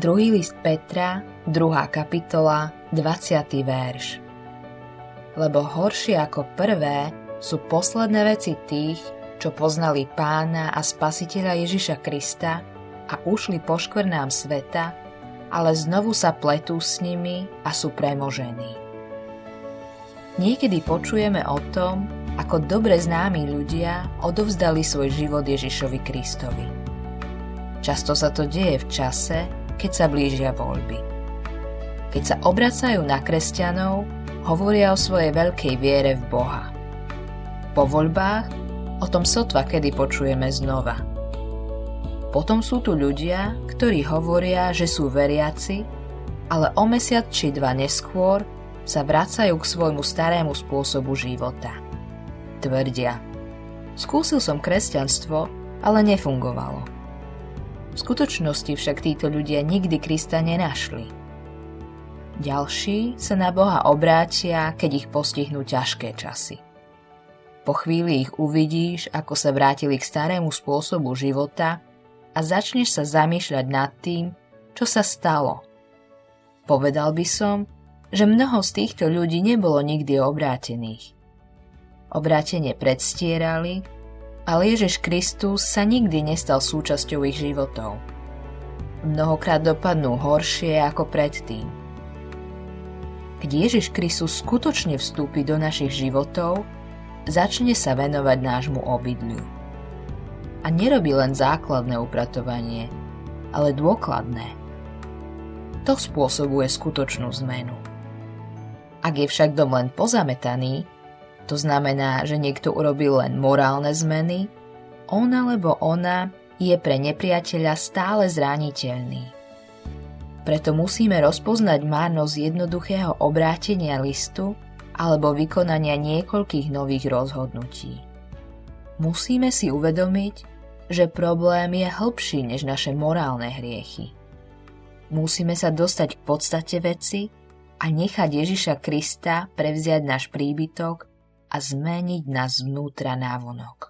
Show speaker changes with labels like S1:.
S1: Druhý list Petra, 2. kapitola, 20. verš. Lebo horšie ako prvé sú posledné veci tých, čo poznali pána a spasiteľa Ježiša Krista a ušli po škvrnám sveta, ale znovu sa pletú s nimi a sú premožení. Niekedy počujeme o tom, ako dobre známi ľudia odovzdali svoj život Ježišovi Kristovi. Často sa to deje v čase, keď sa blížia voľby. Keď sa obracajú na kresťanov, hovoria o svojej veľkej viere v Boha. Po voľbách o tom sotva kedy počujeme znova. Potom sú tu ľudia, ktorí hovoria, že sú veriaci, ale o mesiac či dva neskôr sa vracajú k svojmu starému spôsobu života. Tvrdia. Skúsil som kresťanstvo, ale nefungovalo. V skutočnosti však títo ľudia nikdy Krista nenašli. Ďalší sa na Boha obrátia, keď ich postihnú ťažké časy. Po chvíli ich uvidíš, ako sa vrátili k starému spôsobu života a začneš sa zamýšľať nad tým, čo sa stalo. Povedal by som, že mnoho z týchto ľudí nebolo nikdy obrátených. Obrátenie predstierali, ale Ježiš Kristus sa nikdy nestal súčasťou ich životov. Mnohokrát dopadnú horšie ako predtým. Keď Ježiš Kristus skutočne vstúpi do našich životov, začne sa venovať nášmu obydliu. A nerobí len základné upratovanie, ale dôkladné. To spôsobuje skutočnú zmenu. Ak je však dom len pozametaný, to znamená, že niekto urobil len morálne zmeny, on alebo ona je pre nepriateľa stále zraniteľný. Preto musíme rozpoznať márnosť jednoduchého obrátenia listu alebo vykonania niekoľkých nových rozhodnutí. Musíme si uvedomiť, že problém je hĺbší než naše morálne hriechy. Musíme sa dostať k podstate veci a nechať Ježiša Krista prevziať náš príbytok a zmeniť nás zvnútra návonok.